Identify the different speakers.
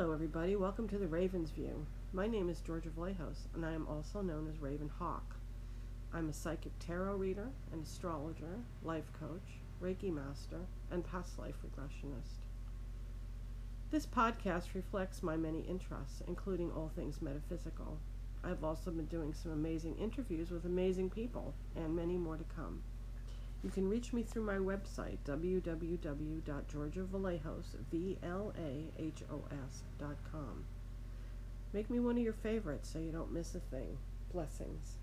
Speaker 1: everybody. Welcome to the Raven's View. My name is Georgia Vallejos, and I am also known as Raven Hawk. I'm a psychic tarot reader, an astrologer, life coach, Reiki master, and past life regressionist. This podcast reflects my many interests, including all things metaphysical. I've also been doing some amazing interviews with amazing people, and many more to come. You can reach me through my website, www.georgiavallejos.com. Make me one of your favorites so you don't miss a thing. Blessings.